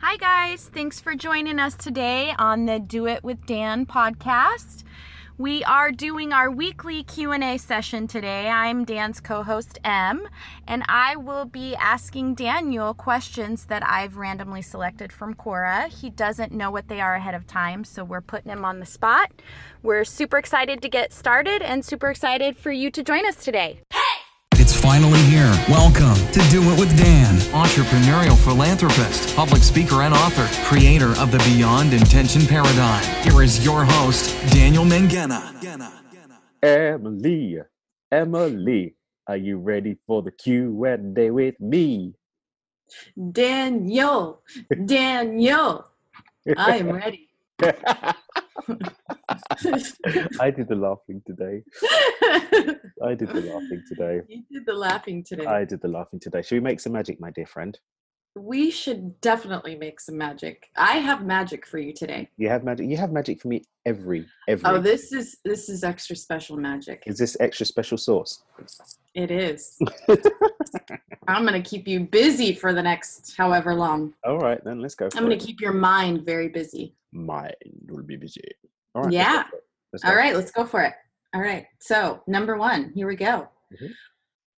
Hi guys, thanks for joining us today on the Do It with Dan podcast. We are doing our weekly Q&A session today. I'm Dan's co-host M, and I will be asking Daniel questions that I've randomly selected from Quora. He doesn't know what they are ahead of time, so we're putting him on the spot. We're super excited to get started and super excited for you to join us today. It's finally here. Welcome to Do It with Dan, entrepreneurial philanthropist, public speaker, and author, creator of the Beyond Intention Paradigm. Here is your host, Daniel Mangena. Emily, Emily, are you ready for the Q and A with me? Daniel, Daniel, I am ready. I did the laughing today. I did the laughing today. You did the laughing today. I did the laughing today. Should we make some magic, my dear friend? We should definitely make some magic. I have magic for you today. You have magic. You have magic for me every every. Oh, this is this is extra special magic. is this extra special sauce? It is. I'm gonna keep you busy for the next however long. All right, then let's go. I'm gonna it. keep your mind very busy. Mind will be busy. All right. Yeah. Let's go for it. Let's All it. let's go for it. All right. So number one, here we go. Mhm.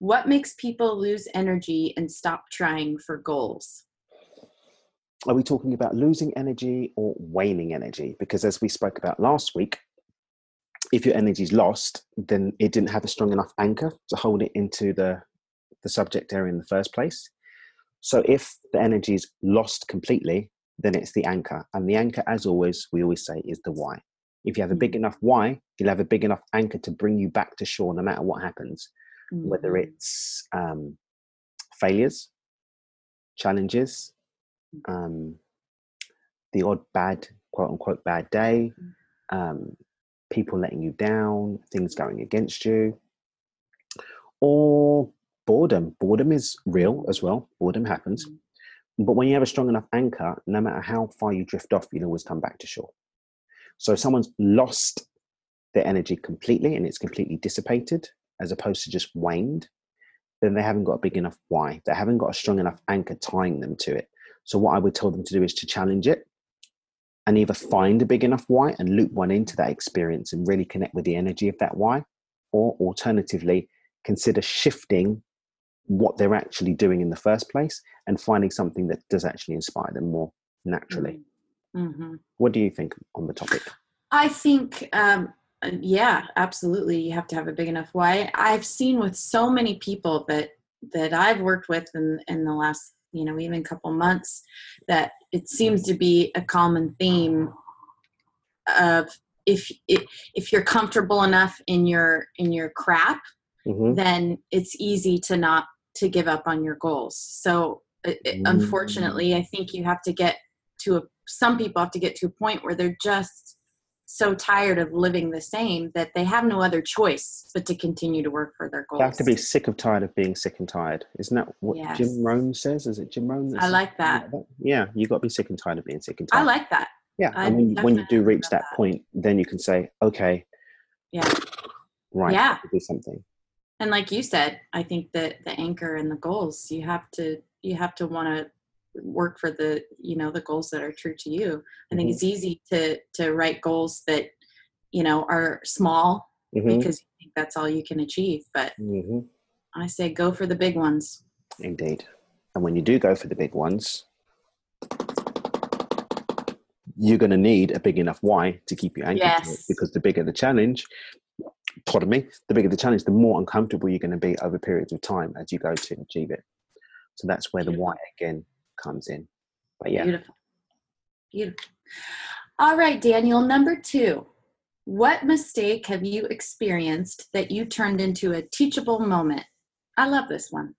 What makes people lose energy and stop trying for goals? Are we talking about losing energy or waning energy? Because as we spoke about last week, if your energy is lost, then it didn't have a strong enough anchor to hold it into the, the subject area in the first place. So if the energy is lost completely, then it's the anchor. And the anchor, as always, we always say is the why. If you have a hmm. big enough why, you'll have a big enough anchor to bring you back to shore no matter what happens, whether Mhm. it's um, failures, challenges, um, the odd bad, quote unquote, bad day, um, people letting you down, things going against you, or boredom. Boredom is real as well. Boredom happens. But when you have a strong enough anchor, no matter how far you drift off, you'll always come back to shore. So if someone's lost their energy completely and it's completely dissipated, as opposed to just waned, then they haven't got a big enough why. They haven't got a strong enough anchor tying them to it. So what I would tell them to do is to challenge it and either find a big enough why and loop one into that experience and really connect with the energy of that why, or alternatively, consider shifting what they're actually doing in the first place and finding something that does actually inspire them more naturally. hmm What do you think on the topic? I think, um, yeah, absolutely. You have to have a big enough why. I've seen with so many people that that I've worked with in in the last, you know, even couple months, that it seems to be a common theme of if if, you're comfortable enough in your in your crap, hmm then it's easy to not to give up on your goals. So, it, it- Mm. unfortunately, I think you have to get to a. Some people have to get to a point where they're just so tired of living the same that they have no other choice but to continue to work for their goals. You have to be sick of tired of being sick and tired. Isn't that what Yes. Jim Rohn says? Is it Jim Rohn? I like that. Yeah, you got to be sick and tired of being sick and tired. I like that. yeah, I and when, when you do reach that that. point, then you can say, okay, Yeah. right, Yeah. I have to do something. And like you said, I think that the anchor and the goals, you have to you have to want to work for the you know the goals that are true to you. I think Mhm. it's easy to to write goals that you know are small hmm because you think that's all you can achieve. But hmm I say go for the big ones. Indeed. And when you do go for the big ones, you're going to need a big enough why to keep you anchored. Yes. Because the bigger the challenge, pardon me, the bigger the challenge, the more uncomfortable you're going to be over periods of time as you go to achieve it. So that's where the why again comes in. But yeah, Beautiful. Beautiful. All right, Daniel, number two. What mistake have you experienced that you turned into a teachable moment? I love this one.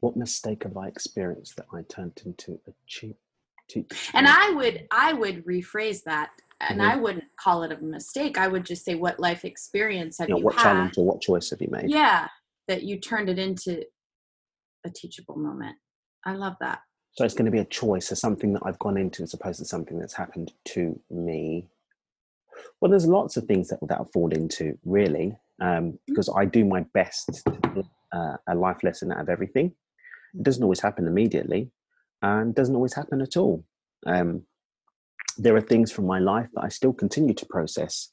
what mistake have I experienced that I turned into a cheap teach? And I would I would rephrase that and Mhm. I wouldn't call it a mistake. I would just say what life experience have you know, you what had? challenge or what choice have you made? Yeah, that you turned it into a teachable moment. I love that. So it's going to be a choice or something that I've gone into as opposed to something that's happened to me. Well, there's lots of things that that fall into really, um, because I do my best to get uh, a life lesson out of everything. It doesn't always happen immediately, and doesn't always happen at all. Um, there are things from my life that I still continue to process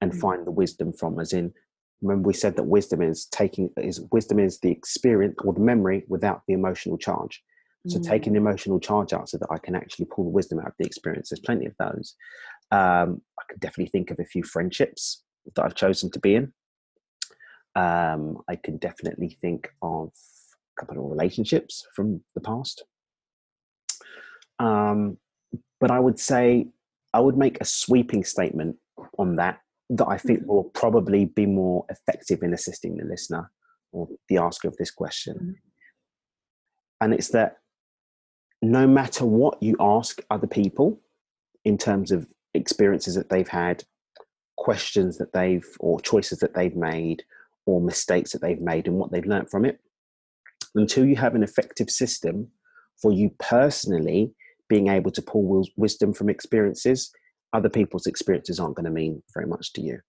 and Mm. find the wisdom from. As in, remember we said that wisdom is taking is wisdom is the experience or the memory without the emotional charge. So Mm. taking the emotional charge out so that I can actually pull the wisdom out of the experience. There's plenty of those. Um, I can definitely think of a few friendships that I've chosen to be in. Um, I can definitely think of a couple of relationships from the past. Um, but I would say I would make a sweeping statement on that that I think Mhm. will probably be more effective in assisting the listener or the asker of this question. Mhm. And it's that no matter what you ask other people in terms of experiences that they've had, questions that they've, or choices that they've made, or mistakes that they've made, and what they've learned from it, until you have an effective system for you personally being able to pull wisdom from experiences, other people's experiences aren't going to mean very much to you.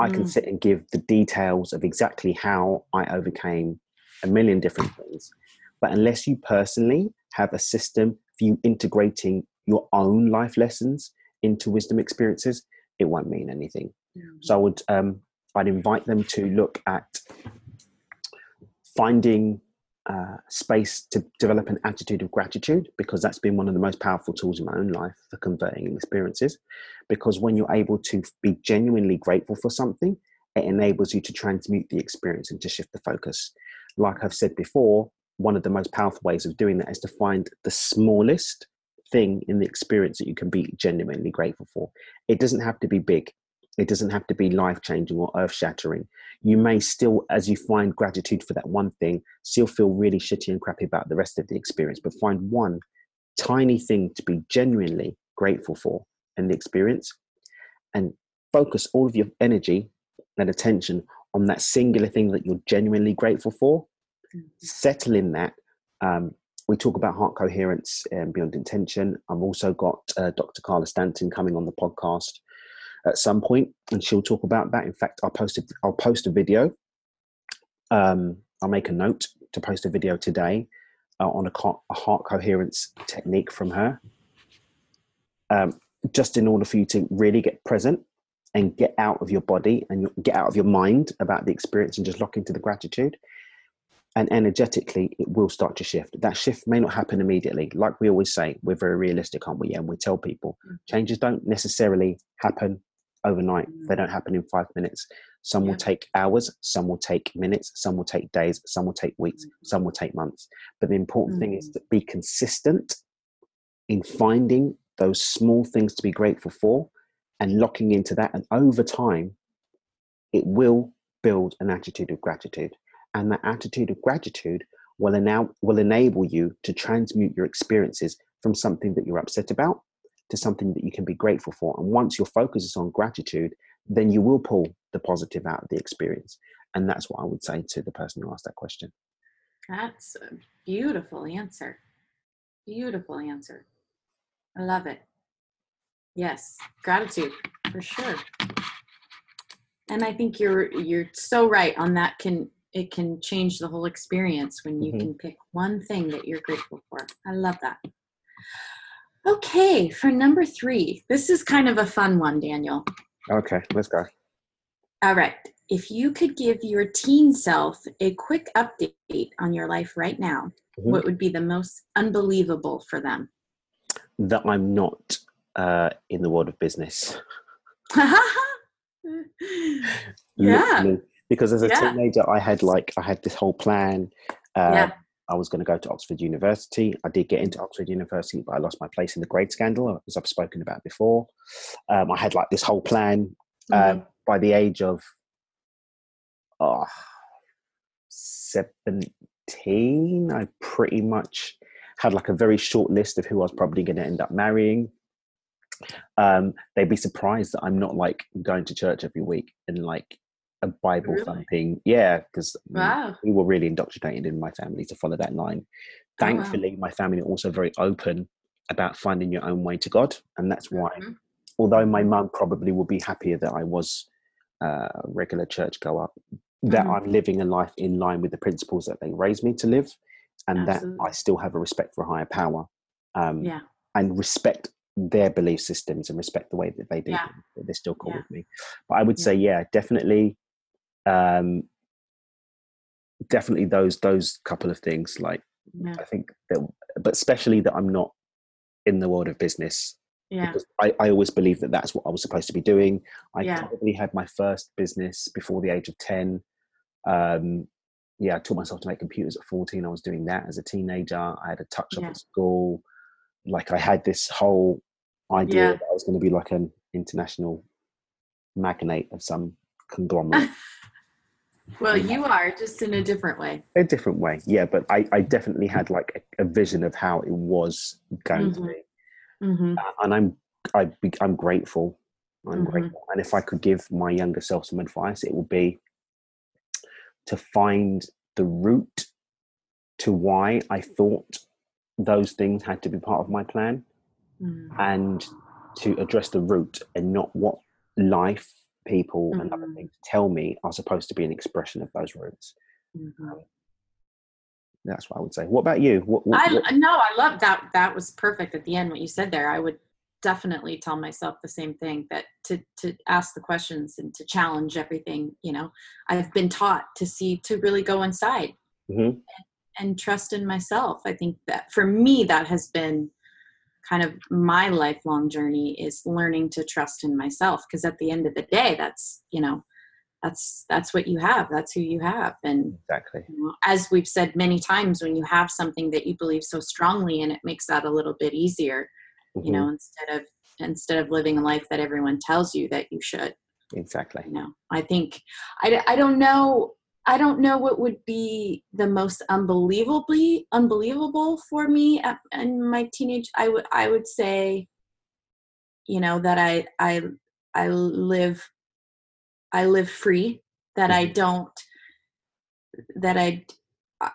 I can Mm. sit and give the details of exactly how I overcame a million different things. But unless you personally have a system for you integrating your own life lessons into wisdom experiences, it won't mean anything. Mm. So I would um, I'd invite them to look at finding uh, space to develop an attitude of gratitude because that's been one of the most powerful tools in my own life for converting experiences. Because when you're able to be genuinely grateful for something, it enables you to transmute the experience and to shift the focus. Like I've said before, one of the most powerful ways of doing that is to find the smallest thing in the experience that you can be genuinely grateful for. It doesn't have to be big. It doesn't have to be life changing or earth shattering. You may still, as you find gratitude for that one thing, still feel really shitty and crappy about the rest of the experience, but find one tiny thing to be genuinely grateful for in the experience and focus all of your energy and attention on that singular thing that you're genuinely grateful for. Settle in that. Um, we talk about heart coherence and beyond intention. I've also got uh, Dr. Carla Stanton coming on the podcast at some point, and she'll talk about that. In fact, I'll post a, I'll post a video. Um, I'll make a note to post a video today uh, on a, co- a heart coherence technique from her. Um, just in order for you to really get present and get out of your body and get out of your mind about the experience and just lock into the gratitude. And energetically, it will start to shift. That shift may not happen immediately. Like we always say, we're very realistic, aren't we? And we tell people mm. changes don't necessarily happen overnight, mm. they don't happen in five minutes. Some will take hours, some will take minutes, some will take days, some will take weeks, mm. some will take months. But the important thing is to be consistent in finding those small things to be grateful for and locking into that. And over time, it will build an attitude of gratitude. And that attitude of gratitude will, ena- will enable you to transmute your experiences from something that you're upset about to something that you can be grateful for. And once your focus is on gratitude, then you will pull the positive out of the experience. And that's what I would say to the person who asked that question. That's a beautiful answer. Beautiful answer. I love it. Yes, gratitude for sure. And I think you're you're so right on that can it can change the whole experience when you Mhm. can pick one thing that you're grateful for. I love that. Okay, for number 3. This is kind of a fun one, Daniel. Okay, let's go. All right. If you could give your teen self a quick update on your life right now, Mhm. what would be the most unbelievable for them? That I'm not uh, in the world of business. Yeah. Literally. Because as a Yeah. teenager, I had like, I had this whole plan. Uh, yeah. I was going to go to Oxford University. I did get into Oxford University, but I lost my place in the grade scandal, as I've spoken about before. Um, I had like this whole plan. Um, by the age of oh, 17, I pretty much had like a very short list of who I was probably going to end up marrying. Um, they'd be surprised that I'm not like going to church every week and like a Bible Really? thumping. Yeah, because Wow. we were really indoctrinated in my family to follow that line. Oh, wow. Thankfully, my family are also very open about finding your own way to God, and that's why. Mhm. Although my mum probably would be happier that I was uh, a regular church goer, that Mhm. I'm living a life in line with the principles that they raised me to live, and that I still have a respect for a higher power. um, Yeah. and respect their belief systems and respect the way that they do Yeah. they're still cool Yeah. with me. But I would Yeah. say, yeah, definitely, um, definitely those those couple of things. Like Yeah. I think that, but especially that I'm not in the world of business Yeah. because I, I always believed that that's what I was supposed to be doing. I Yeah. probably had my first business before the age of 10. Um, yeah, I taught myself to make computers at 14. I was doing that as a teenager. I had a touch up Yeah. at school. Like I had this whole idea Yeah. that I was going to be like an international magnate of some conglomerate. Well, you are just in a different way. a different way, yeah, but I, I definitely had like a, a vision of how it was going to Mhm. be. hmm Uh, and I'm I be, I'm grateful. I'm Mhm. grateful. And if I could give my younger self some advice, it would be to find the root to why I thought those things had to be part of my plan mm and to address the root and not what life, people, and other Mhm. things tell me are supposed to be an expression of those roots. Mhm. That's what I would say. What about you? What, what, I what- no, I love that. That was perfect at the end. What you said there, I would definitely tell myself the same thing. That to to ask the questions and to challenge everything. You know, I've been taught to see to really go inside Mhm. and trust in myself. I think that for me, that has been kind of my lifelong journey is learning to trust in myself. Because at the end of the day, that's you know, that's that's what you have. That's who you have, and exactly. you know, as we've said many times when you have something that you believe so strongly in it makes that a little bit easier you Mhm. know instead of instead of living a life that everyone tells you that you should Exactly. you know i think i, I don't know i don't know what would be the most unbelievably unbelievable for me at, in my teenage i would i would say you know that i i i live i live free that i Mhm. don't that i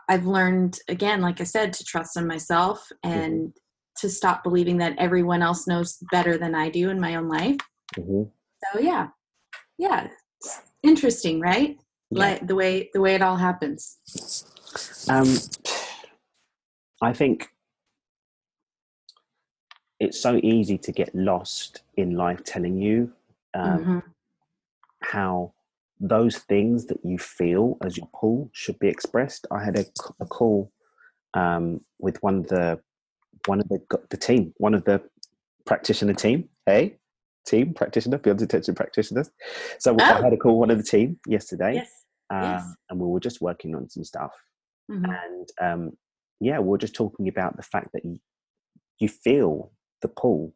i've learned again like i said to trust in myself and to stop believing that everyone else knows better than i do in my own life Mhm. so yeah yeah it's interesting right. Like the way the way it all happens Um, I think it's so easy to get lost in life telling you um, Mhm. how those things that you feel as your pull should be expressed. I had a call um, with one of the one of the the team, one of the practitioner team. Hey, team practitioner, beyond intention practitioners. So I Oh. had a call with one of the team yesterday, yes um, yes. and we were just working on some stuff Mhm. and um, yeah, we're just talking about the fact that you, you feel the pull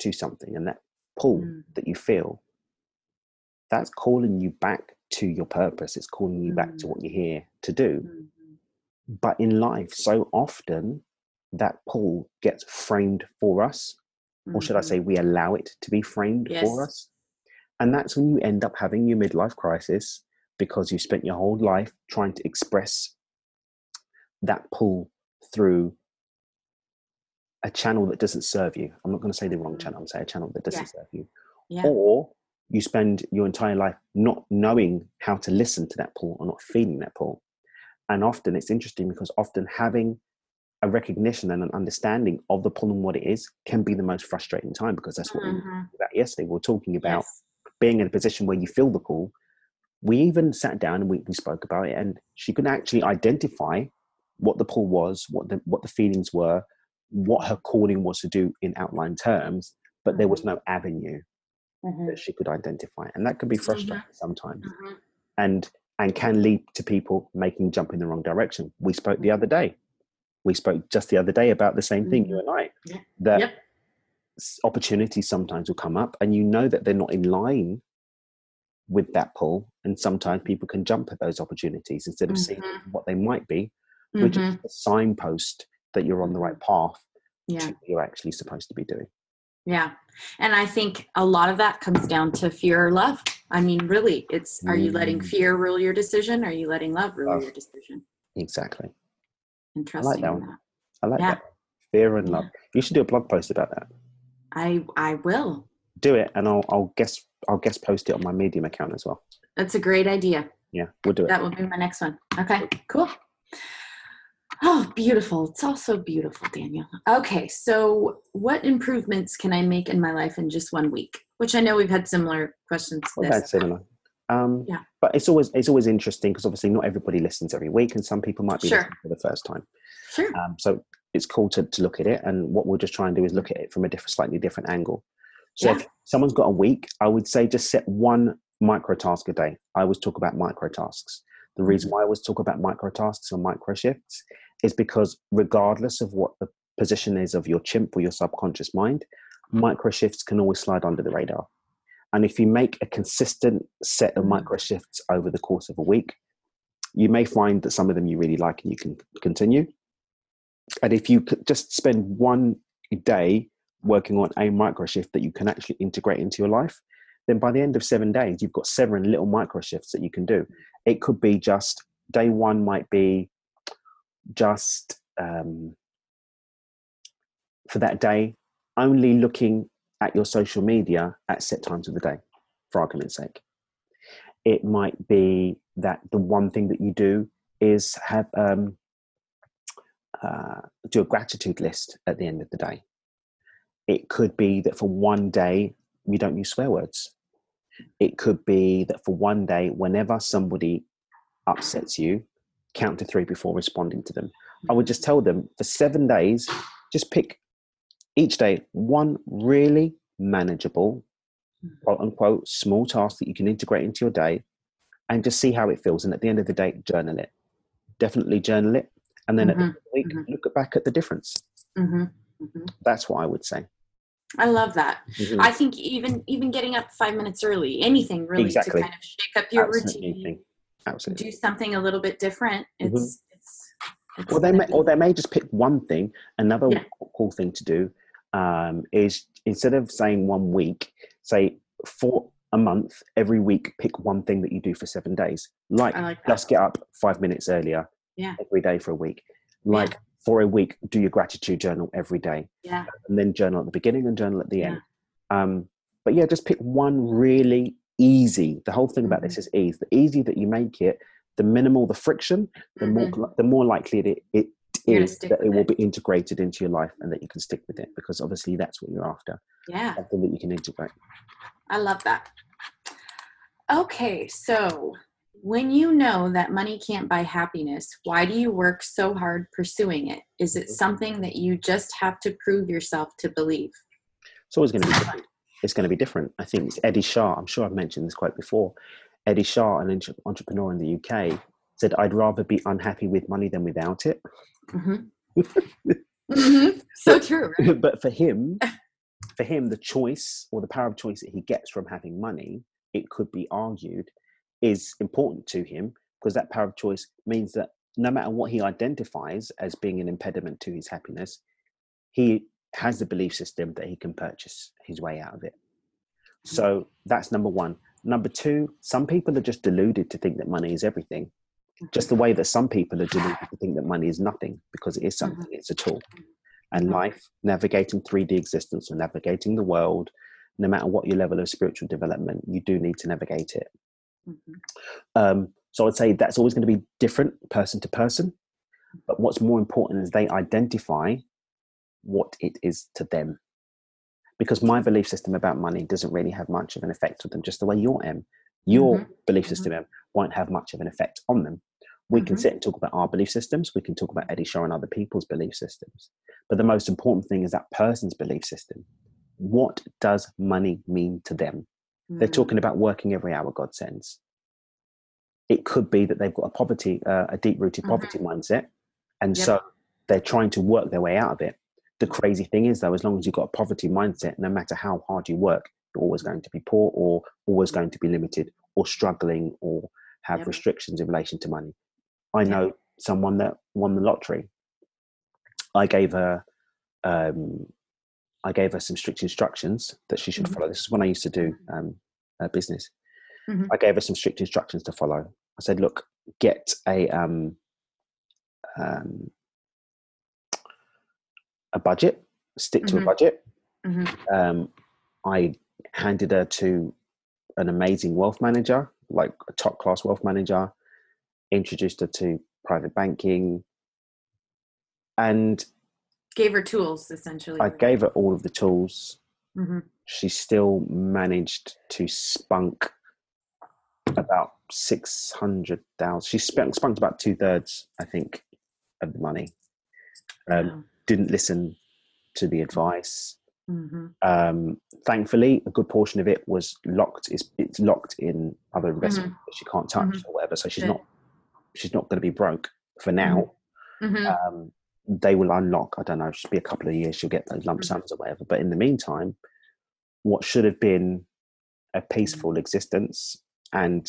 to something, and that pull Mm. that you feel, that's calling you back to your purpose. It's calling you back to Mm. what you're here to do. Mhm. But in life, so often that pull gets framed for us, or should I Mhm. say, we allow it to be framed Yes. for us. And that's when you end up having your midlife crisis because you spent your whole life trying to express that pull through a channel that doesn't serve you. I'm not going to say the wrong Mhm. channel, I'm saying a channel that doesn't Yeah. serve you. yeah Or you spend your entire life not knowing how to listen to that pull or not feeling that pull. And often it's interesting because often having a recognition and an understanding of the pull and what it is can be the most frustrating time because that's what we were Mhm. talking about yesterday. We are talking about yes being in a position where you feel the pull. We even sat down and we, we spoke about it, and she could actually identify what the pull was, what the what the feelings were, what her calling was to do in outline terms, but there was no avenue Mhm. that she could identify, and that can be frustrating sometimes, Mhm. and and can lead to people making jump in the wrong direction. We spoke the other day. We spoke just the other day about the same thing, you Mhm. and I. Yeah. That Yep. opportunities sometimes will come up and you know that they're not in line with that pull and sometimes people can jump at those opportunities instead of seeing Mhm. what they might be which is Mhm. a signpost that you're on the right path yeah to what you're actually supposed to be doing Yeah. And I think a lot of that comes down to fear or love. I mean, really, it's are you letting Mm. fear rule your decision? Are you letting love rule Love. your decision? exactly And I like that one. that. i like Yeah. that fear and Yeah. love you should do a blog post about that I I will. do it and i'll i'll guess i'll guess post it on my medium account as well That's a great idea. yeah we'll do it That will be my next one. Okay, cool. Oh, beautiful. It's also beautiful, Daniel. Okay, so what improvements can I make in my life in just one week? Which I know we've had similar questions. to Well, this. similar. Um, Yeah. But it's always it's always interesting because obviously not everybody listens every week, and some people might be Sure. listening for the first time. Sure. Um, so it's cool to, to look at it, and what we'll just try and do is look at it from a different, slightly different angle. So Yeah. if someone's got a week, I would say just set one micro task a day. I always talk about micro tasks. The reason Mm-hmm. why I always talk about micro tasks or micro shifts is because regardless of what the position is of your chimp or your subconscious mind, micro shifts can always slide under the radar. And if you make a consistent set of Mhm. micro shifts over the course of a week, you may find that some of them you really like and you can continue. And if you could just spend one day working on a micro shift that you can actually integrate into your life, then by the end of seven days, you've got seven little micro shifts that you can do. It could be just day one, might be just um, for that day, only looking at your social media at set times of the day, for argument's sake. It might be that the one thing that you do is have um, uh, do a gratitude list at the end of the day. It could be that for one day you don't use swear words. It could be that for one day, whenever somebody upsets you, count to three before responding to them. I would just tell them for seven days, just pick each day one really manageable, quote unquote, small task that you can integrate into your day and just see how it feels. And at the end of the day, journal it. Definitely journal it. And then at the end of the week, mhm. look back at the difference. hmm hmm That's what I would say. I love that. Mhm. I think even even getting up five minutes early, anything really Exactly. to kind of shake up your Absolutely routine, anything. Absolutely. do something a little bit different. Mhm. It's it's. it's Or they may, be- or they may just pick one thing. Another Yeah. cool thing to do um, is instead of saying one week, say for a month, every week, pick one thing that you do for seven days. Like, I like just get up five minutes earlier Yeah. every day for a week. Like for a week, do your gratitude journal every day, Yeah. and then journal at the beginning and journal at the Yeah. end. Um, but yeah, just pick one really easy. The whole thing about this Mhm. is ease. The easier that you make it, the minimal the friction, the more the more likely it, it Mm-hmm. Is that it with will it. be integrated into your life and that you can stick with it because obviously that's what you're after Yeah. something that you can integrate I love that. Okay, so when you know that money can't buy happiness, why do you work so hard pursuing it? Is Mm-hmm. it something that you just have to prove yourself to believe? it's always going to be different it's going to be different i think it's eddie shah i'm sure i've mentioned this quote before eddie shah an entrepreneur in the uk said i'd rather be unhappy with money than without it hmm hmm So true. Right? but for him for him the choice or the power of choice that he gets from having money it could be argued is important to him because that power of choice means that no matter what he identifies as being an impediment to his happiness he has the belief system that he can purchase his way out of it. So that's number one. Number two some people are just deluded to think that money is everything. Just the way that some people are deluded to think that money is nothing because it is something it's a tool. And Mhm. life navigating 3d existence or navigating the world no matter what your level of spiritual development you do need to navigate it Mhm. um, so i'd say that's always going to be different person to person but what's more important is they identify what it is to them because my belief system about money doesn't really have much of an effect on them just the way your m your Mhm. belief Mhm. system Em, won't have much of an effect on them we can Mhm. sit and talk about our belief systems we can talk about eddie shah and other people's belief systems but the most important thing is that person's belief system what does money mean to them they're Mm. talking about working every hour god sends it could be that they've got a poverty uh, a deep rooted Mhm. poverty mindset and Yep. so they're trying to work their way out of it the crazy thing is though as long as you've got a poverty mindset no matter how hard you work you're always going to be poor or always going to be limited or struggling or have Yep. restrictions in relation to money i Yep. know someone that won the lottery i gave her um, I gave her some strict instructions that she should Mhm. follow. This is when I used to do um, a business. Mhm. I gave her some strict instructions to follow. I said, "Look, get a um, um, a budget. Stick to Mhm. a budget." Mhm. Um, I handed her to an amazing wealth manager, like a top class wealth manager. Introduced her to private banking. and Gave her tools essentially. I gave her all of the tools. hmm She still managed to spunk about six hundred thousand. She spent spunked about two thirds, I think, of the money. Um, Didn't listen to the advice. hmm Um, thankfully, a good portion of it was locked. Is it's locked in other investments that she can't touch Mhm. or whatever. So she's not she's not going to be broke for now. hmm Um, they will unlock. I don't know. It Should be a couple of years. She'll get those lump Mhm. sums or whatever. But in the meantime, what should have been a Mm. peaceful existence and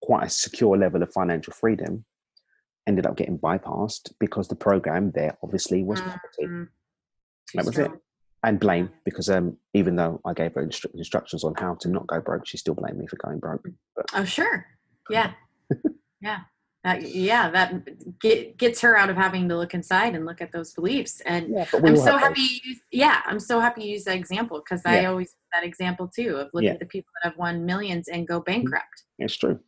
quite a secure level of financial freedom ended up getting bypassed because the program there obviously was poverty Mhm. Too That was it. and blame because um, even though I gave her instru- instructions on how to not go broke, she still blamed me for going broke. Oh, sure. Yeah. yeah. That, yeah. That get, gets her out of having to look inside and look at those beliefs. And Yeah, I'm so happy. You use, yeah, I'm so happy you use that example because I always use that example too of look Yeah. at the people that have won millions and go bankrupt It's true.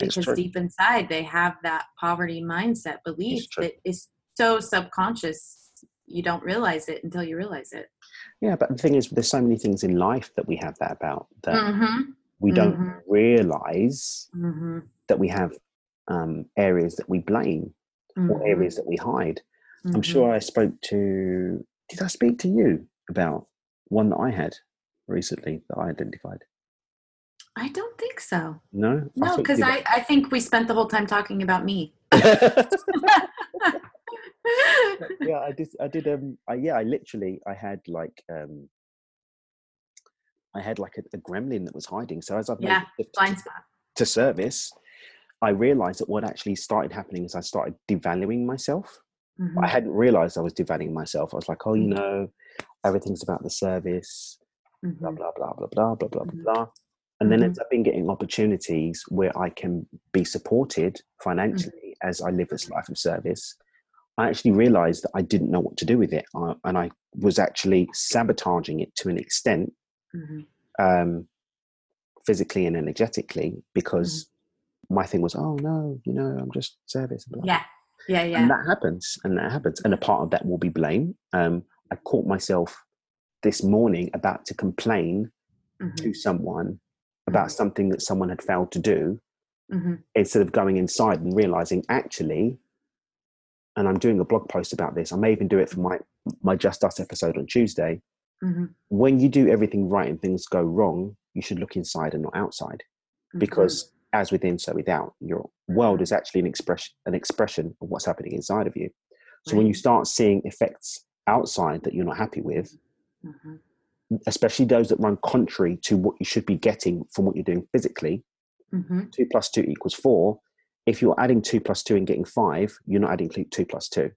It's because true. deep inside they have that poverty mindset belief that is so subconscious. You don't realize it until you realize it. Yeah, but the thing is, there's so many things in life that we have that about that Mm-hmm. we don't Mhm. realize Mm-hmm. that we have um, areas that we blame or areas that we hide. Mm-hmm. I'm sure I spoke to. Did I speak to you about one that I had recently that I identified? I don't think so. No, No, because I, I think we spent the whole time talking about me. yeah, I did. I did. Um, I, yeah, I literally, I had like, um, I had like a, a gremlin that was hiding. So as I've Yeah, Blind spot. to service, I realized that what actually started happening is I started devaluing myself. Mhm. I hadn't realized I was devaluing myself. I was like, oh, you Mhm. know, everything's about the service, blah Mhm. blah blah blah blah blah blah Mhm. blah. And then Mhm. ends up in getting opportunities where I can be supported financially as I live this life of service. I actually realized that I didn't know what to do with it, I, and I was actually sabotaging it to an extent, Mhm. um, physically and energetically, because my thing was, oh no, you know, I'm just service. Blah. Yeah. Yeah. Yeah. And that happens, and that happens, and a part of that will be blame. Um, I caught myself this morning about to complain Mhm. to someone about something that someone had failed to do Mhm. instead of going inside and realizing actually and i'm doing a blog post about this i may even do it for my my just us episode on tuesday Mhm. when you do everything right and things go wrong you should look inside and not outside Mhm. because as within so without your world Mhm. is actually an expression an expression of what's happening inside of you so when you start seeing effects outside that you're not happy with Mhm. especially those that run contrary to what you should be getting from what you're doing physically Mhm. two plus two equals four. If you're adding two plus two and getting five, you're not adding two plus two.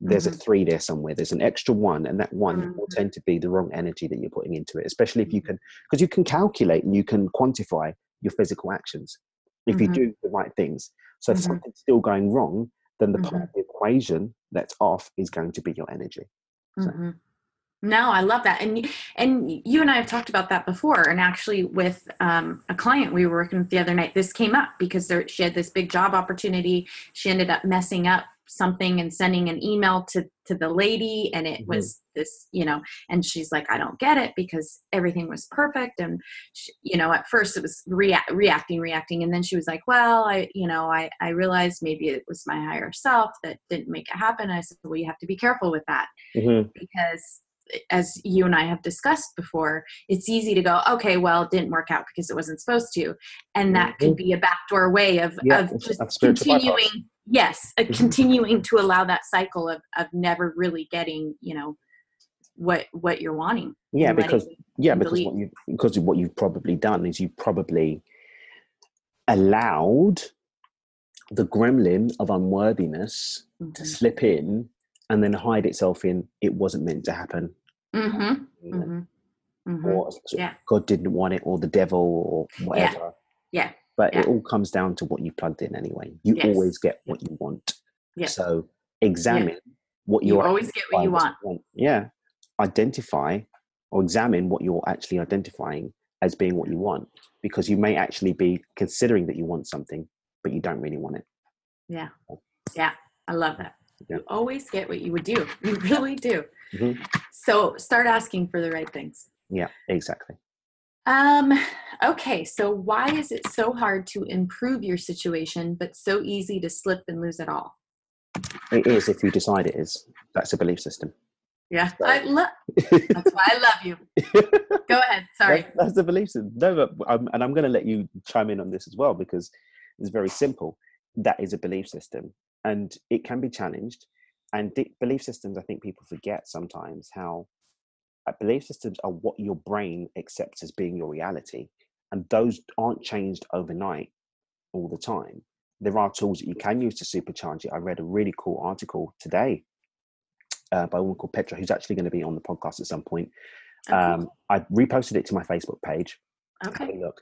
There's a Mhm. three there somewhere. There's an extra one, and that one will Mhm. tend to be the wrong energy that you're putting into it. Especially if you Mhm. can, because you can calculate and you can quantify your physical actions if you Mhm. do the right things. So if Mhm. something's still going wrong, then the part Mhm. of the equation that's off is going to be your energy. So- Mhm. No, I love that, and and you and I have talked about that before. And actually, with um, a client we were working with the other night, this came up because there, she had this big job opportunity. She ended up messing up something and sending an email to to the lady, and it Mhm. was this, you know. And she's like, "I don't get it because everything was perfect." And she, you know, at first it was rea- reacting, reacting, and then she was like, "Well, I, you know, I I realized maybe it was my higher self that didn't make it happen." I said, "Well, you have to be careful with that." Mhm. because as you and I have discussed before, it's easy to go, okay, well, it didn't work out because it wasn't supposed to. And that could be a backdoor way of, Yeah, of just continuing, yes, Mhm. continuing to allow that cycle of, of never really getting, you know, what, what you're wanting. Yeah, because yeah, because what you because what you've probably done is you've probably allowed the gremlin of unworthiness to Mhm. slip in and then hide itself in it wasn't meant to happen Mhm. you know, Mhm. Mhm. or Yeah. god didn't want it or the devil or whatever Yeah. But Yeah. it all comes down to what you plugged in anyway you Yes. always get what you want Yes. so examine what You you're always get what you as want. yeah identify or examine what you're actually identifying as being what you want because you may actually be considering that you want something but you don't really want it Yeah. Yeah. I love that. Yeah. You always get what you would do. You really do. Mhm. So start asking for the right things. Yeah, exactly. Um, okay, so why is it so hard to improve your situation, but so easy to slip and lose it all? It is if you decide it is. That's a belief system. Yeah, Right. I love. That's why I love you. Go ahead. Sorry. That's, that's the belief system. No, but I'm, and I'm going to let you chime in on this as well because it's very simple. That is a belief system, and it can be challenged. And belief systems, I think people forget sometimes how belief systems are what your brain accepts as being your reality, and those aren't changed overnight all the time. There are tools that you can use to supercharge it. I read a really cool article today uh, by a woman called Petra, who's actually going to be on the podcast at some point. Cool. Um, I reposted it to my Facebook page. Have okay. a look.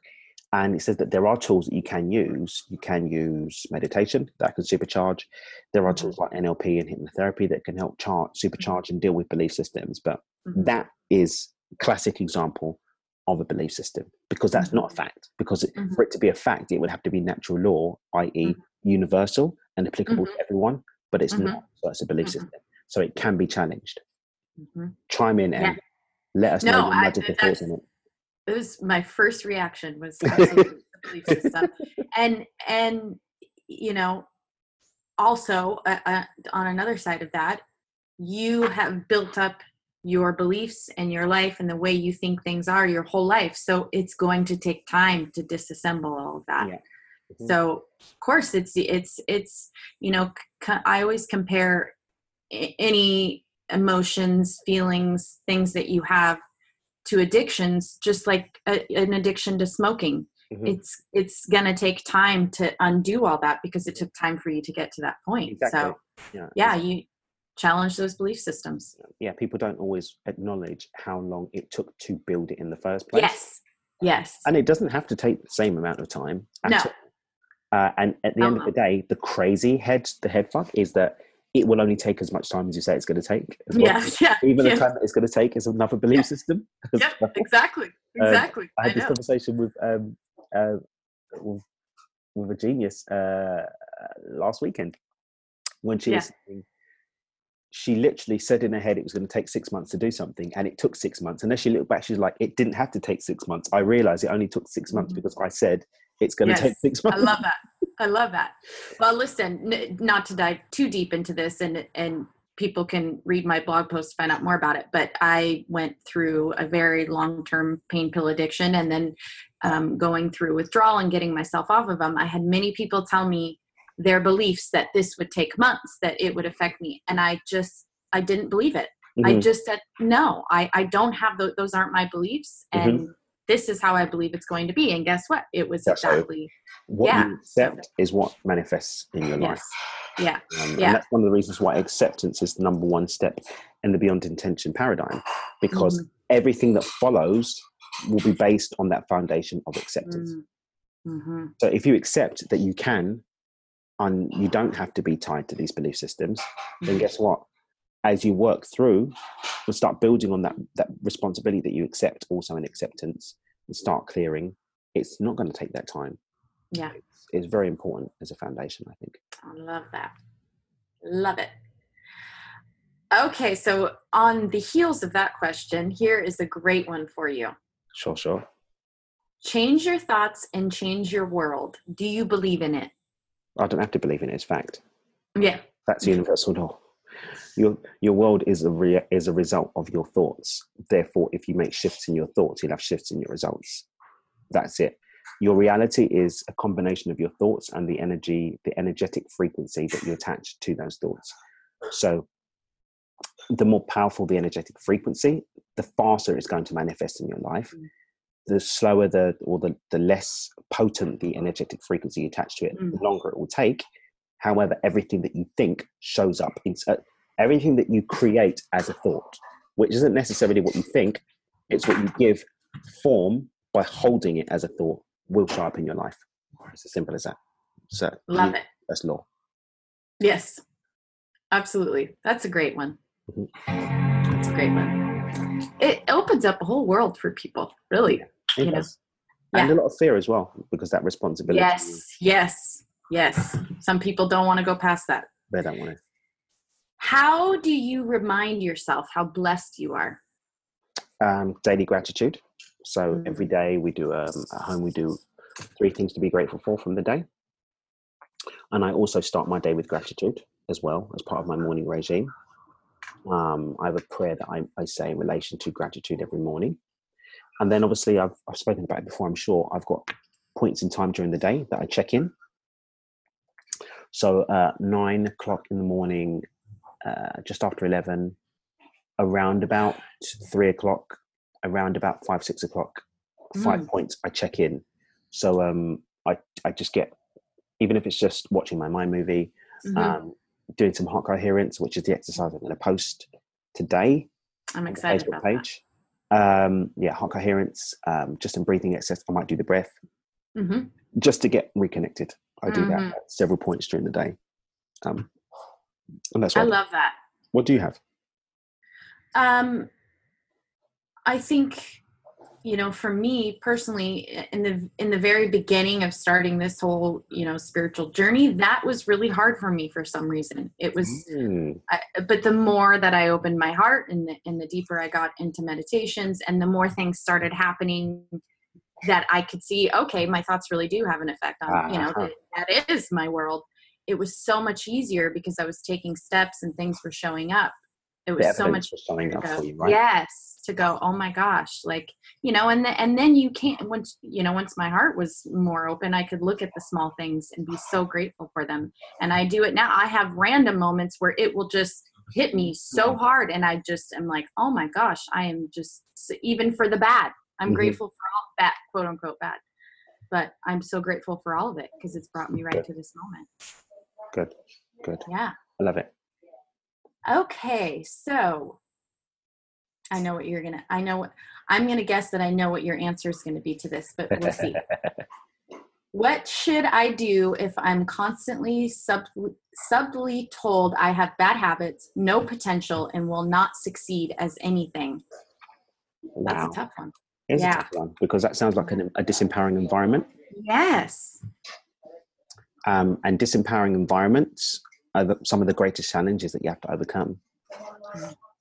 And it says that there are tools that you can use. You can use meditation that can supercharge. There are tools like NLP and hypnotherapy that can help chart, supercharge and deal with belief systems. But Mhm. that is classic example of a belief system because that's not a fact. Because Mhm. for it to be a fact, it would have to be natural law, i.e., Mhm. universal and applicable to everyone. But it's not. So it's a belief system. So it can be challenged. Chime in Yeah. and let us No, know your magical thoughts on it. It was my first reaction was absolutely the belief system, and and you know, also uh, uh, on another side of that, you have built up your beliefs and your life and the way you think things are your whole life. So it's going to take time to disassemble all of that. Yeah. Mhm. So of course it's it's it's you know I always compare a- any emotions, feelings, things that you have to addictions, just like a, an addiction to smoking. Mhm. It's it's gonna take time to undo all that because it took time for you to get to that point. Exactly. So Yeah. yeah, you challenge those belief systems. yeah, people don't always acknowledge how long it took to build it in the first place. Yes. Yes. And it doesn't have to take the same amount of time. at No. all. Uh, and at the end of Uh-huh. the day, the crazy head, the head fuck is that it will only take as much time as you say it's going to take. well. Yeah. Yeah. Even yeah. the time that it's going to take is another belief Yeah. system. Yep, well. exactly. Um, Exactly. I I, had this conversation with um, uh, with, with a genius uh, last weekend when she Yeah. was saying she literally said in her head it was going to take six months to do something and it took six months and then she looked back she's like it didn't have to take six months i realized it only took 6 months Mhm. because i said it's going to take six months I love that. I love that. Well, listen, n- not to dive too deep into this, and and people can read my blog post to find out more about it. But I went through a very long term pain pill addiction, and then um, going through withdrawal and getting myself off of them. I had many people tell me their beliefs that this would take months, that it would affect me, and I just I didn't believe it. I Mhm. just said no. I I don't have those. Those aren't my beliefs, Mm-hmm. This is how I believe it's going to be. And guess what? It was That's exactly what yeah, you accept is what manifests in your life. Yeah. Um, Yeah. And that's one of the reasons why acceptance is the number one step in the beyond intention paradigm, because Mhm. everything that follows will be based on that foundation of acceptance. Mm-hmm. So if you accept that you can, and you don't have to be tied to these belief systems, then Mhm. guess what? As you work through, you'll start building on that that responsibility that you accept, also in acceptance, and start clearing. It's not going to take that time. Yeah. It's, it's very important as a foundation, I think. I love that. Love it. Okay, so on the heels of that question, here is a great one for you. Sure, sure. Change your thoughts and change your world. Do you believe in it? I don't have to believe in it. It's fact. Yeah. That's universal law. Your your world is a rea- is a result of your thoughts. Therefore, if you make shifts in your thoughts, you'll have shifts in your results. That's it. Your reality is a combination of your thoughts and the energy, the energetic frequency that you attach to those thoughts. So, the more powerful the energetic frequency, the faster it's going to manifest in your life. Mm. The slower the or the, the less potent the energetic frequency attached to it, the Mm. longer it will take. However, everything that you think shows up. It's uh, everything that you create as a thought, which isn't necessarily what you think. It's what you give form by holding it as a thought will show up in your life. It's as simple as that. So Love it. That's law. Yes. Absolutely. That's a great one. Mhm. That's a great one. It opens up a whole world for people, really. It You know, does. And a lot of fear as well, because that responsibility. Yes, yes, yes. Some people don't want to go past that. They don't want to. How do you remind yourself how blessed you are? Um, daily gratitude. So Mm. every day we do um, at home we do three things to be grateful for from the day, and I also start my day with gratitude as well as part of my morning regime. Um, I have a prayer that I, I say in relation to gratitude every morning, and then obviously I've I've spoken about it before. I'm sure I've got points in time during the day that I check in. So uh, nine o'clock in the morning, uh, just after eleven, around about three o'clock, around about five six o'clock, five points I check in. So um, I I just get even if it's just watching my mind movie, Mhm. um, doing some heart coherence, which is the exercise I'm going to post today I'm excited Facebook about that. Um, yeah, heart coherence, um, just some breathing exercise. I might do the breath hmm just to get reconnected. I do Mhm. that at several points during the day. Um, and that's I what, I do. love that. what do you have? Um, I think, you know, for me personally, in the in the very beginning of starting this whole, you know, spiritual journey, that was really hard for me for some reason. It was, Mm, I, but the more that I opened my heart, and the and the deeper I got into meditations, and the more things started happening that I could see, okay, my thoughts really do have an effect on, you know, Uh-huh. that, that is my world. It was so much easier because I was taking steps and things were showing up. It was so much was showing up go, for you, right? yes to go oh my gosh like you know and then and then you can't once you know once my heart was more open i could look at the small things and be so grateful for them and i do it now i have random moments where it will just hit me so Mm-hmm. hard and i just am like oh my gosh i am just even for the bad i'm Mhm. grateful for all bad quote unquote bad but i'm so grateful for all of it because it's brought me right Good. to this moment Good, good. yeah I love it. Okay, so I know what you're gonna. I know what I'm gonna guess that I know what your answer is gonna be to this, but we'll see. what should I do if I'm constantly sub, subtly told I have bad habits, no potential, and will not succeed as anything? That's a tough one. Yeah. one because that sounds like an, a disempowering environment. Yes. Um, and disempowering environments are the, some of the greatest challenges that you have to overcome.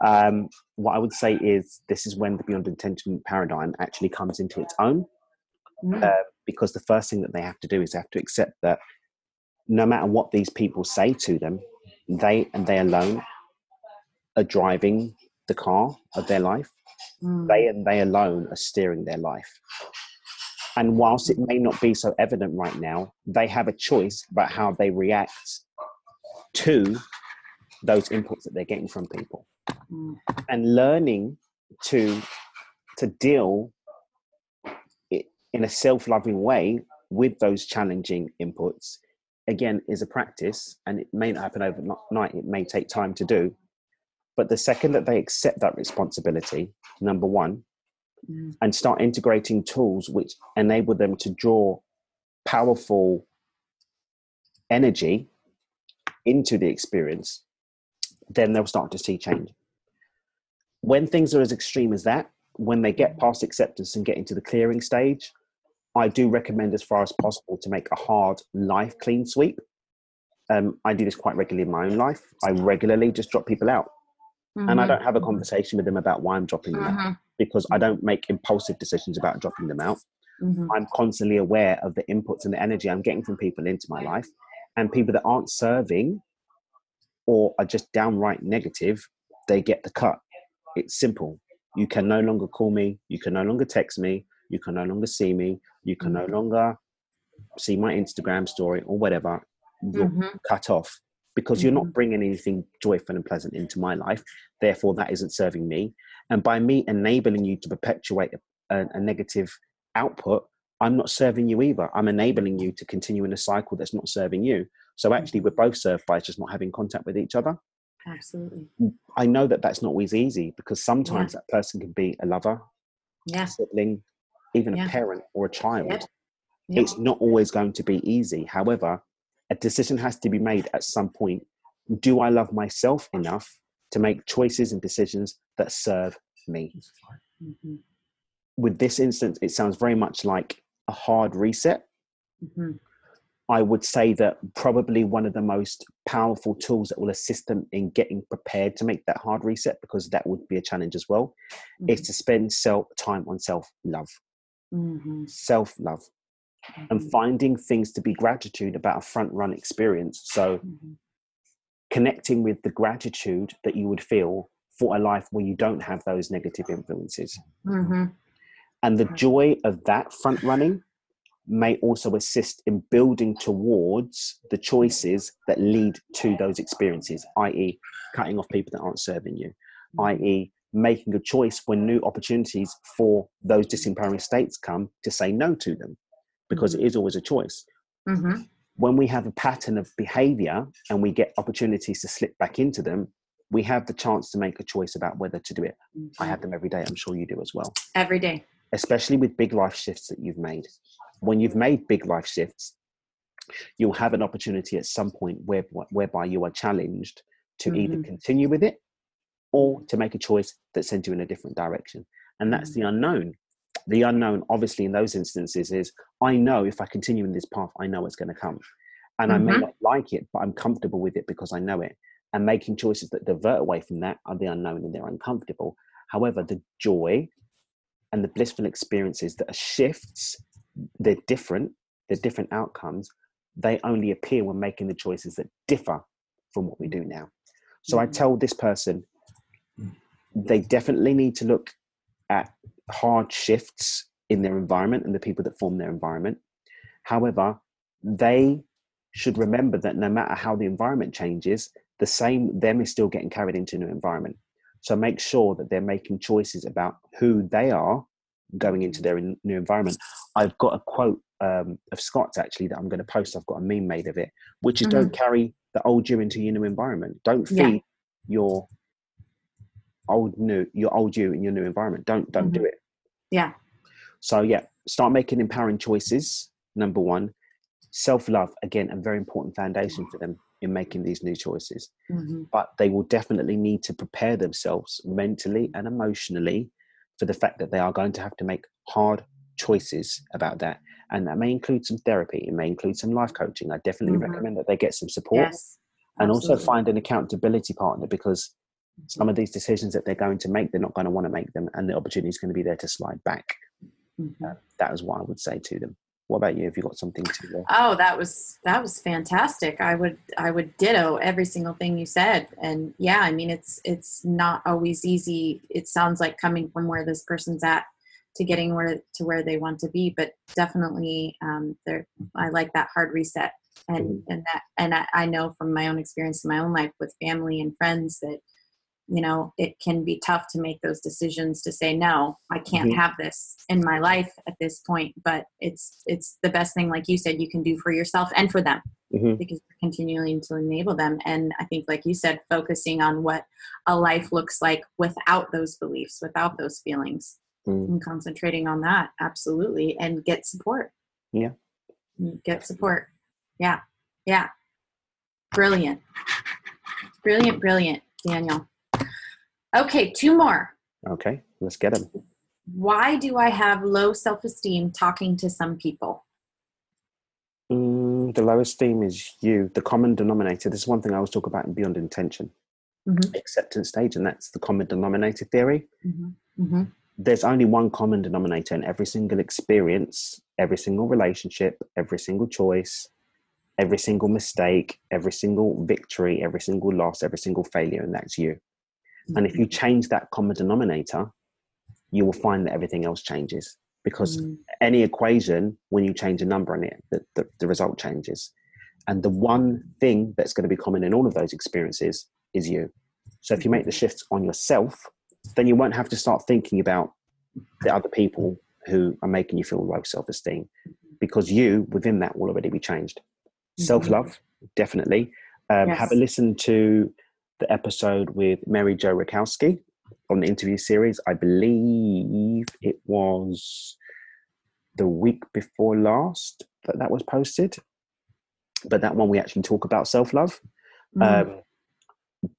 Um, what I would say is this is when the beyond intention paradigm actually comes into its own Mm. uh, because the first thing that they have to do is they have to accept that no matter what these people say to them, they and they alone are driving the car of their life. Mm. They and they alone are steering their life. And whilst it may not be so evident right now, they have a choice about how they react to those inputs that they're getting from people. Mm. And learning to to deal it in a self-loving way with those challenging inputs again is a practice and it may not happen overnight it may take time to do but the second that they accept that responsibility number one Mm. and start integrating tools which enable them to draw powerful energy into the experience, then they'll start to see change. When things are as extreme as that, when they get past acceptance and get into the clearing stage, I do recommend as far as possible to make a hard life clean sweep. Um, I do this quite regularly in my own life. I regularly just drop people out and I Mhm. don't have a conversation with them about why I'm dropping them out Mhm. because I don't make impulsive decisions about dropping them out. Mhm. I'm constantly aware of the inputs and the energy I'm getting from people into my life. And people that aren't serving or are just downright negative, they get the cut. It's simple. You can no longer call me. You can no longer text me. You can no longer see me. You can no longer see my Instagram story or whatever. You're Mhm. cut off because you're not mm-hmm. bringing anything joyful and pleasant into my life. Therefore, that isn't serving me. And by me enabling you to perpetuate a, a negative output, I'm not serving you either. I'm enabling you to continue in a cycle that's not serving you. So actually, we're both served by just not having contact with each other. Absolutely. Mm, I know that that's not always easy because sometimes that person can be a lover, Yeah. a sibling, even Yeah. a parent or a child. It's not always going to be easy. However, a decision has to be made at some point. Do I love myself enough to make choices and decisions that serve me? Mhm. With this instance, it sounds very much like a hard reset. Mhm. I would say that probably one of the most powerful tools that will assist them in getting prepared to make that hard reset, because that would be a challenge as well, Mm-hmm. is to spend self time on self love, hmm self love, and finding things to be gratitude about a front run experience. So hmm connecting with the gratitude that you would feel for a life where you don't have those negative influences. hmm And the joy of that front running may also assist in building towards the choices that lead to those experiences, i.e., cutting off people that aren't serving you, i.e., making a choice when new opportunities for those disempowering states come to say no to them, because it is always a choice. hmm When we have a pattern of behavior and we get opportunities to slip back into them, we have the chance to make a choice about whether to do it. I have them every day. I'm sure you do as well every day. especially with big life shifts that you've made. When you've made big life shifts, you'll have an opportunity at some point where, whereby you are challenged to either Mhm. continue with it or to make a choice that sends you in a different direction. And that's the unknown. The unknown, obviously, in those instances, is I know if I continue in this path, I know it's going to come. And I may Mhm. not like it, but I'm comfortable with it because I know it. And making choices that divert away from that are the unknown and they're uncomfortable. However, the joy and the blissful experiences that are shifts, they're different, they're different outcomes. They only appear when making the choices that differ from what we do now. So I Mhm. tell this person, they definitely need to look at hard shifts in their environment and the people that form their environment. However, they should remember that no matter how the environment changes, the same them is still getting carried into a new environment. So make sure that they're making choices about who they are going into their in- new environment. I've got a quote um, of Scott's actually that I'm going to post. I've got a meme made of it, which is don't carry the old you into your new environment. Don't feed Yeah. your old new your old you in your new environment. Don't don't do it. Yeah. So yeah, start making empowering choices. Number one, self love again, a very important foundation for them in making these new choices. hmm But they will definitely need to prepare themselves mentally and emotionally for the fact that they are going to have to make hard choices about that. And that may include some therapy. It may include some life coaching. I definitely Mhm. recommend that they get some support Yes. and also find an accountability partner because some of these decisions that they're going to make, they're not going to want to make them, and the opportunity is going to be there to slide back. Mhm. That is what I would say to them. What about you? Have you got something to? Uh, Oh, that was that was fantastic. I would I would ditto every single thing you said. And yeah, I mean it's it's not always easy. It sounds like coming from where this person's at to getting where to where they want to be, but definitely um there I like that hard reset. And and that and I, I know from my own experience in my own life with family and friends that you know it can be tough to make those decisions to say no i can't Mhm. have this in my life at this point but it's it's the best thing like you said you can do for yourself and for them mhm, because you're continuing to enable them. And i think like you said focusing on what a life looks like without those beliefs without those feelings mm, and concentrating on that absolutely and get support. Yeah. get support. Yeah. Yeah. Brilliant. Brilliant brilliant daniel okay two more Okay, let's get them. why do i have low self-esteem talking to some people Mm, the lowest esteem is you. The common denominator. This is one thing I always talk about in Beyond Intention, Mhm. acceptance stage, and that's the common denominator theory. mm-hmm. Mm-hmm. There's only one common denominator in every single experience, every single relationship, every single choice, every single mistake, every single victory, every single loss, every single failure, and that's you. And if you change that common denominator, you will find that everything else changes because Mhm. any equation, when you change a number in it, the, the, the result changes. And the one thing that's going to be common in all of those experiences is you. So if you make the shifts on yourself, then you won't have to start thinking about the other people who are making you feel low self esteem because you within that will already be changed. Mhm. Self love, definitely. Um, Have a listen to the episode with Mary Jo Rakowski on the interview series. I believe it was the week before last that that was posted. But that one we actually talk about self love. Mhm. Um,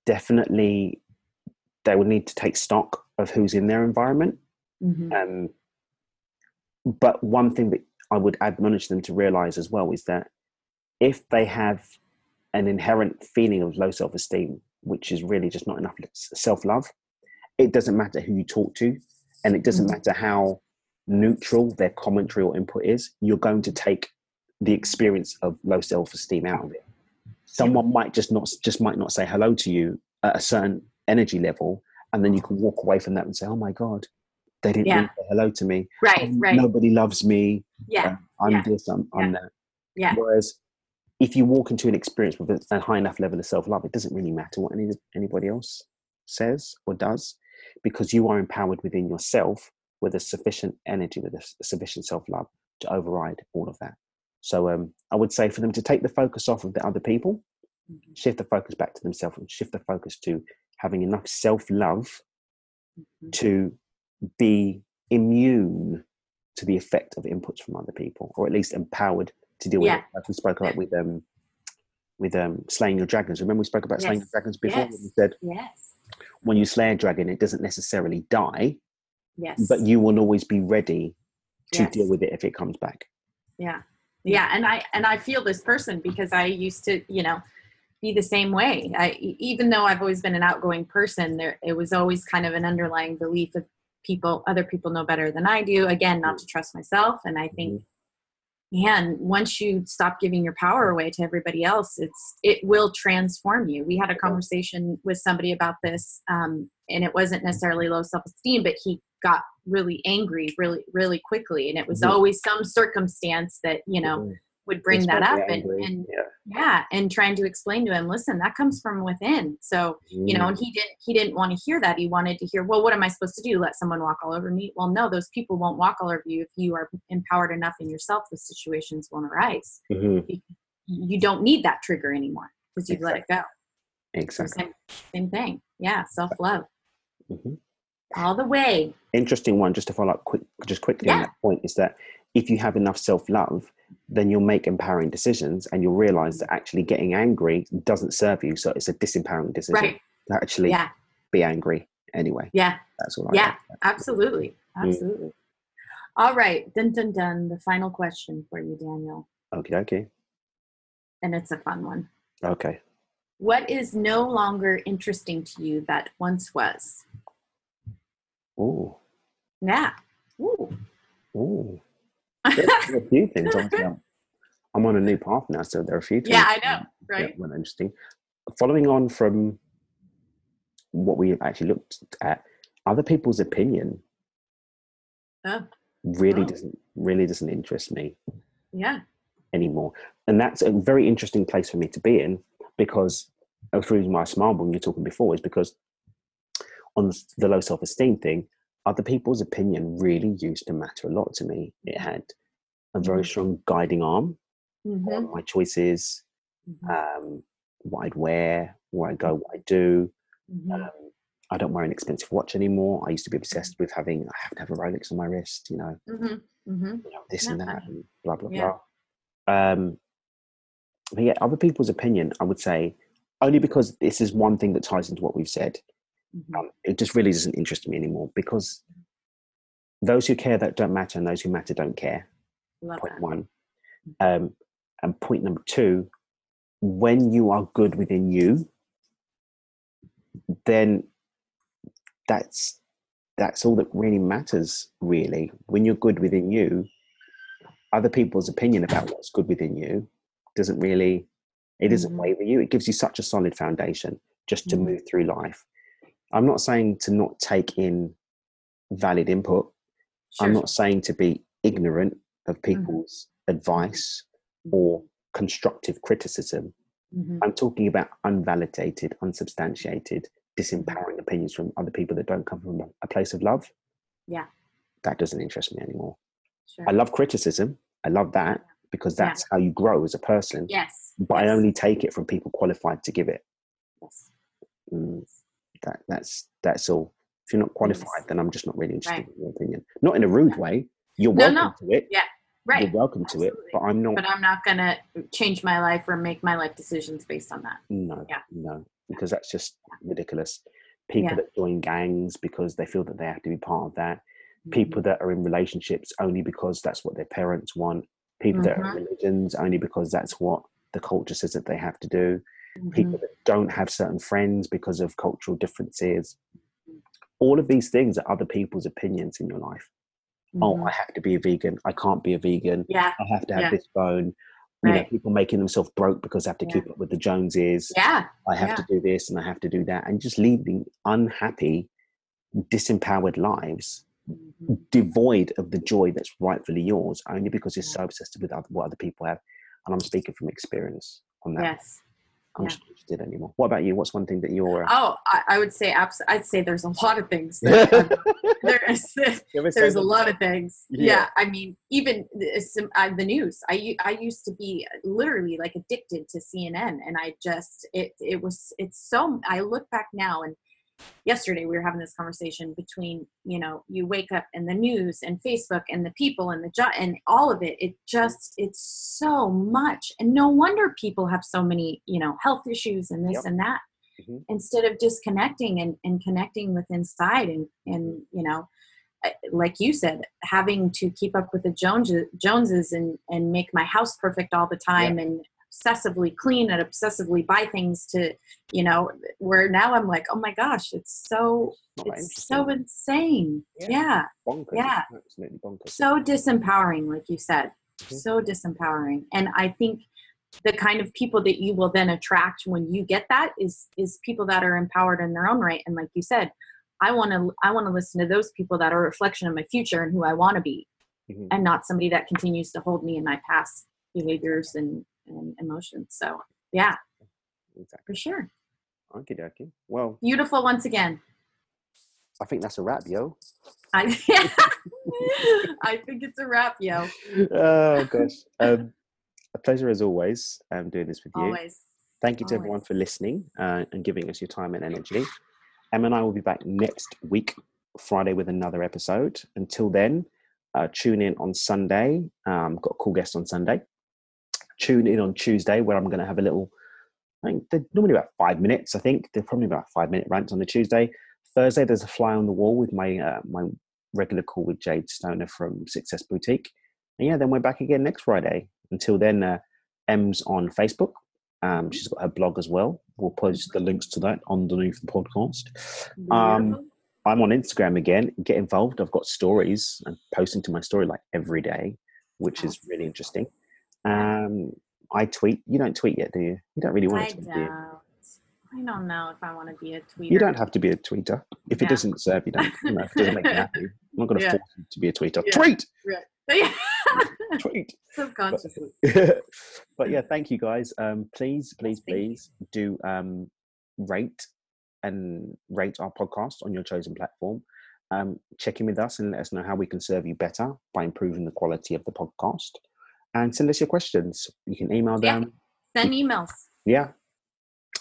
definitely, they would need to take stock of who's in their environment. Mhm. Um, but one thing that I would admonish them to realize as well is that if they have an inherent feeling of low self esteem, which is really just not enough self love, it doesn't matter who you talk to, and it doesn't Mhm. matter how neutral their commentary or input is, you're going to take the experience of low self esteem out of it. Someone might just not just might not say hello to you at a certain energy level, and then you can walk away from that and say, "Oh my god, they didn't Yeah. say hello to me. Right, right. Nobody loves me. Yeah, Uh, I'm yeah, this. I'm, I'm that." yeah. Whereas if you walk into an experience with a, high enough level of self love, it doesn't really matter what any, anybody else says or does because you are empowered within yourself with a sufficient energy, with a sufficient self love to override all of that. So um, I would say for them to take the focus off of the other people, Mhm. shift the focus back to themselves, and shift the focus to having enough self love Mhm. to be immune to the effect of inputs from other people, or at least empowered to deal with Yeah. it. Like we spoke about with um with um slaying your dragons. Remember we spoke about slaying your dragons before? Yes. We said Yes. when you slay a dragon, it doesn't necessarily die, Yes. but you will always be ready to Yes. deal with it if it comes back. yeah yeah and i and i feel this person because i used to you know be the same way i even though i've always been an outgoing person there it was always kind of an underlying belief of people other people know better than i do again not to trust myself and i think man once you stop giving your power away to everybody else it's it will transform you we had a conversation with somebody about this um, and it wasn't necessarily low self-esteem but he got really angry really really quickly and it was Mhm. always some circumstance that you know Mhm. Would bring It's that up and, and yeah. yeah and trying to explain to him listen that comes from within. So you know Mm. and he didn't he didn't want to hear that. He wanted to hear well what am i supposed to do? Let someone walk all over me? Well no those people won't walk all over you if you are empowered enough in yourself the situations won't arise. Mhm. you don't need that trigger anymore because you've let it go. So Exactly. same, same thing. Yeah self-love. Mhm. all the way. Interesting one, just to follow up quick, just quickly on that point, is that if you have enough self love, then you'll make empowering decisions and you'll realize that actually getting angry doesn't serve you. So it's a disempowering decision right to actually yeah be angry anyway. yeah That's all I Yeah, like. absolutely Mm. absolutely all right dun dun dun the final question for you daniel Okay, okay. and it's a fun one Okay. what is no longer interesting to you that once was Ooh. yeah Ooh. Ooh. A few things. Obviously, I'm, I'm on a new path now, so there are a few things. yeah i know that right were interesting. Following on from what we actually looked at, other people's opinion Oh. really Oh. doesn't really doesn't interest me yeah anymore, and that's a very interesting place for me to be in because uh, the reason why I smiled when you were talking before is because on the low self esteem thing, other people's opinion really used to matter a lot to me. It had a very Mhm. strong guiding arm Mhm, on my choices, mhm, um, what I'd wear, where I go, what I do. mhm. Um, I don't wear an expensive watch anymore. I used to be obsessed with having, I have to have a Rolex on my wrist, you know, you know this and that that, and blah, blah, Yeah. blah. Um, but yeah, other people's opinion, I would say, only because this is one thing that ties into what we've said, Mhm. um, it just really doesn't interest me anymore because those who care that don't matter and those who matter don't care. Love point that. one. Um, and point number two, when you are good within you, then that's that's all that really matters. Really, when you're good within you, other people's opinion about what's good within you doesn't really it doesn't Mhm. waver you. It gives you such a solid foundation just to Mhm. move through life. I'm not saying to not take in valid input. I'm not saying to be ignorant of people's advice or constructive criticism. Mhm. I'm talking about unvalidated, unsubstantiated, disempowering opinions from other people that don't come from a place of love. Yeah. That doesn't interest me anymore. Sure. I love criticism. I love that because Yeah. that's how you grow as a person. yes. But I only take it from people qualified to give it. yes. Mm, that, that's that's all. If you're not qualified, then I'm just not really interested Right. in your opinion. Not in a rude way. You're No, welcome to it. Yeah, Right. You're welcome to it, but I'm not. But I'm not gonna change my life or make my life decisions based on that. No, Yeah. no, because that's just ridiculous. People Yeah. that join gangs because they feel that they have to be part of that. Mm-hmm. People that are in relationships only because that's what their parents want. People that are Mhm. in religions only because that's what the culture says that they have to do, Mhm. people that don't have certain friends because of cultural differences. All of these things are other people's opinions in your life. Oh, Mhm. I have to be a vegan. I can't be a vegan. yeah, I have to have Yeah. this bone. You know, people making themselves broke because they have to Yeah. keep up with the Joneses. yeah, I have to do this and I have to do that, and just leading unhappy, disempowered lives, Mhm. devoid of the joy that's rightfully yours, only because you're so obsessed with other, what other people have. And I'm speaking from experience on that. yes. I'm just interested anymore. What about you? What's one thing that you're? Uh, Oh, I, I would say abs- I'd say there's a lot of things. That I'm- there is there's a lot of things. Yeah. Yeah, I mean, even the, some, uh, the news. I I used to be literally like addicted to CNN, and I just it it was it's so. I look back now, and yesterday we were having this conversation between you know you wake up and the news and Facebook and the people and the job and all of it. It just it's so much, and no wonder people have so many you know health issues and this Yep. and that Mhm. instead of disconnecting and, and connecting with inside and and you know like you said having to keep up with the joneses joneses and and make my house perfect all the time and obsessively clean and obsessively buy things to you know where now i'm like oh my gosh it's so it's so insane Yeah. yeah, bonkers. yeah. absolutely bonkers. so disempowering like you said Mhm. so disempowering and i think the kind of people that you will then attract when you get that is is people that are empowered in their own right and like you said i want to i want to listen to those people that are a reflection of my future and who i want to be Mhm. and not somebody that continues to hold me in my past behaviors and, and emotions so yeah Exactly. for sure Okay, okay. Well, beautiful once again I think that's a wrap, yo. i i think it's a wrap yo oh gosh. Um, a pleasure as always. Um, doing this with you. always Thank you to everyone for listening uh, and giving us your time and energy. Em and I will be back next week, Friday, with another episode. Until then, uh, tune in on Sunday. Um, got a cool guest on Sunday. Tune in on Tuesday, where I'm going to have a little. I think they're normally about five minutes. I think they're probably about five minute rants on the Tuesday. Thursday, there's a fly on the wall with my uh, my regular call with Jade Stoner from Success Boutique. And yeah, then we're back again next Friday. Until then, uh, M's on Facebook. Um, she's got her blog as well. We'll post the links to that underneath the podcast. Um. I'm on Instagram again. Get involved. I've got stories. I'm posting to my story like every day, which is really interesting. Um, I tweet. You don't tweet yet, do you? You don't really want I to tweet, don't. do you? I don't know if I want to be a tweeter. You don't have to be a tweeter. If it doesn't serve you, don't, you know, if it doesn't make you happy, I'm not going to Yeah. force you to be a tweeter. Yeah. Tweet! Yeah. Tweet! Subconsciously. but yeah, thank you guys. Um, please, please, please do um, rate and rate our podcast on your chosen platform. Um, check in with us and let us know how we can serve you better by improving the quality of the podcast. And send us your questions. You can email Yeah. them. Send emails. Yeah.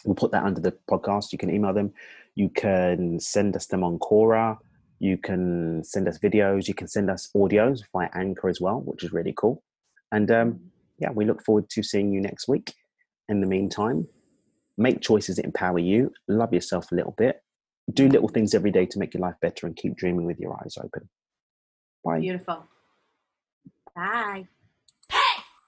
We'll put that under the podcast. You can email them. You can send us them on Quora. You can send us videos. You can send us audios via Anchor as well, which is really cool. And um, yeah, we look forward to seeing you next week. In the meantime, make choices that empower you. Love yourself a little bit. Do little things every day to make your life better and keep dreaming with your eyes open. Bye. Beautiful. Bye.